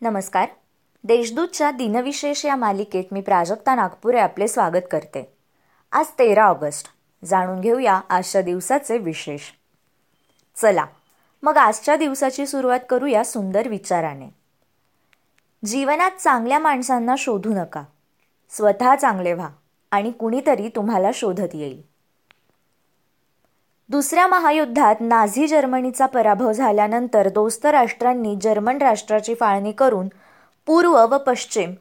नमस्कार. देशदूतच्या दिनविशेष या मालिकेत मी प्राजक्ता नागपुरे आपले स्वागत करते. आज तेरा ऑगस्ट. जाणून घेऊया आजच्या दिवसाचे विशेष. चला मग आजच्या दिवसाची सुरुवात करूया सुंदर विचाराने. जीवनात चांगल्या माणसांना शोधू नका. स्वतः चांगले व्हा आणि कुणीतरी तुम्हाला शोधत येईल. दुसऱ्या महायुद्धात नाझी जर्मनीचा पराभव झाल्यानंतर दोस्त राष्ट्रांनी जर्मन राष्ट्राची फाळणी करून पूर्व व पश्चिम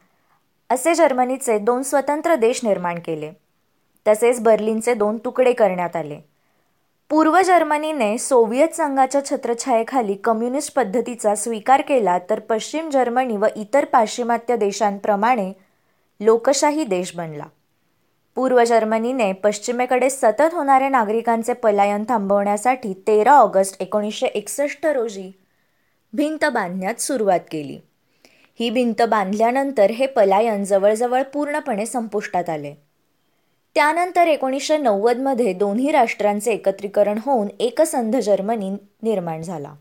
असे जर्मनीचे दोन स्वतंत्र देश निर्माण केले. तसेच बर्लिनचे दोन तुकडे करण्यात आले. पूर्व जर्मनीने सोव्हिएत संघाच्या छत्रछायेखाली कम्युनिस्ट पद्धतीचा स्वीकार केला तर पश्चिम जर्मनी व इतर पाश्चिमात्य देशांप्रमाणे लोकशाही देश बनला. पूर्व जर्मनीने पश्चिमेकडे सतत होणारे नागरिकांचे पलायन थांबवण्यासाठी तेरा ऑगस्ट एकोणीसशे एकसष्ट रोजी भिंत बांधण्यात सुरुवात केली. ही भिंत बांधल्यानंतर हे पलायन जवळजवळ पूर्णपणे संपुष्टात आले. त्यानंतर एकोणीसशे नव्वदमध्ये दोन्ही राष्ट्रांचे एकत्रीकरण होऊन एकसंध जर्मनी निर्माण झाला.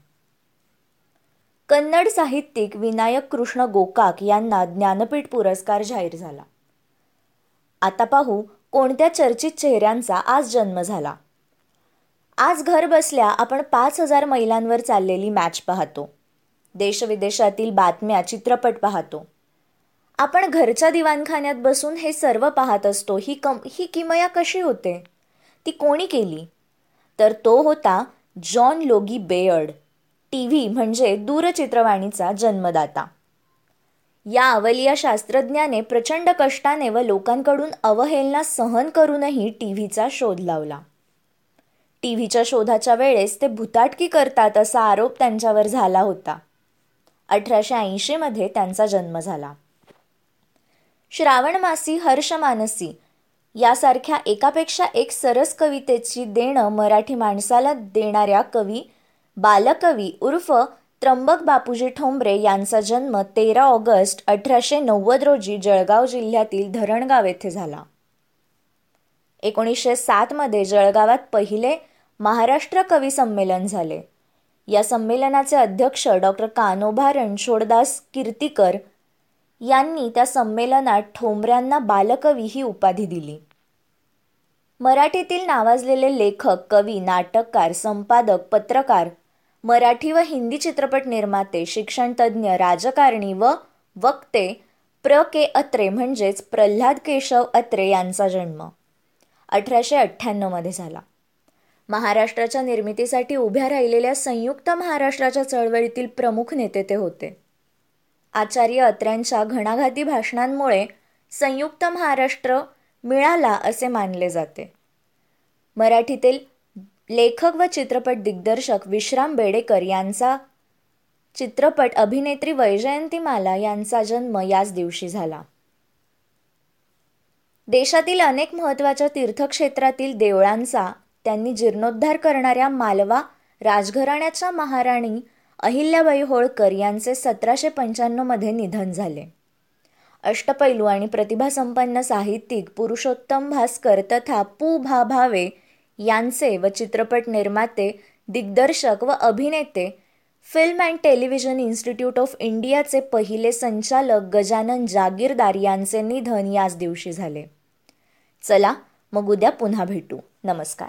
कन्नड साहित्यिक विनायक कृष्ण गोकाक यांना ज्ञानपीठ पुरस्कार जाहीर झाला. आता पाहू कोणत्या चर्चित चेहऱ्यांचा आज जन्म झाला. आज घर बसल्या आपण पाच हजार मैलांवर चाललेली मॅच पाहतो. देशविदेशातील बातम्या चित्रपट पाहतो. आपण घरच्या दिवाणखान्यात बसून हे सर्व पाहत असतो ही कम ही किमया कशी होते? ती कोणी केली? तर तो होता John Logie Baird T V म्हणजे दूरचित्रवाणीचा जन्मदाता. या अवलिया शास्त्रज्ञाने प्रचंड कष्टाने व लोकांकडून अवहेलना सहन करूनही टीव्हीचा शोध लावला. टीव्हीच्या शोधाच्या वेळेस ते भुताटकी करतात असा आरोप त्यांच्यावर झाला होता. अठराशे ऐंशीमध्ये त्यांचा जन्म झाला. श्रावणमासी हर्षमानसी यासारख्या एकापेक्षा एक सरस कवितेची देणं मराठी माणसाला देणाऱ्या कवी बालकवी उर्फ त्र्यंबक बापूजी ठोंबरे यांचा जन्म तेरा ऑगस्ट अठराशे नव्वद रोजी जळगाव जिल्ह्यातील धरणगाव येथे झाला. एकोणीसशे सातमध्ये जळगावात पहिले महाराष्ट्र कवी संमेलन झाले. या संमेलनाचे अध्यक्ष डॉक्टर कानोभा रणछोडदास कीर्तीकर यांनी त्या संमेलनात ठोंबऱ्यांना बालकवी ही उपाधी दिली. मराठीतील नावाजलेले लेखक कवी नाटककार संपादक पत्रकार मराठी व हिंदी चित्रपट निर्माते शिक्षणतज्ज्ञ राजकारणी व वक्ते प्र. के. अत्रे म्हणजेच प्रल्हाद केशव अत्रे यांचा जन्म अठराशे अठ्ठ्याण्णवमध्ये झाला. महाराष्ट्राच्या निर्मितीसाठी उभ्या राहिलेल्या संयुक्त महाराष्ट्राच्या चळवळीतील प्रमुख नेते ते होते. आचार्य अत्र्यांच्या घणाघाती भाषणांमुळे संयुक्त महाराष्ट्र मिळाला असे मानले जाते. मराठीतील लेखक व चित्रपट दिग्दर्शक विश्राम बेडेकर यांचा चित्रपट अभिनेत्री वैजयंतीमाला यांचा जन्म याच दिवशी झाला. देशातील अनेक महत्त्वाच्या तीर्थक्षेत्रातील देवळांचा त्यांनी जीर्णोद्धार करणाऱ्या मालवा राजघराण्याच्या महाराणी अहिल्याबाई होळकर यांचे सतराशे पंच्याण्णवमध्ये निधन झाले. अष्टपैलू आणि प्रतिभासंपन्न साहित्यिक पुरुषोत्तम भास्कर तथा पु भा भावे यांचे व चित्रपट निर्माते दिग्दर्शक व अभिनेते Film and Television Institute of इंडियाचे पहिले संचालक गजानन जागीरदार यांचे निधन याच दिवशी झाले. चला मग उद्या पुन्हा भेटू. नमस्कार.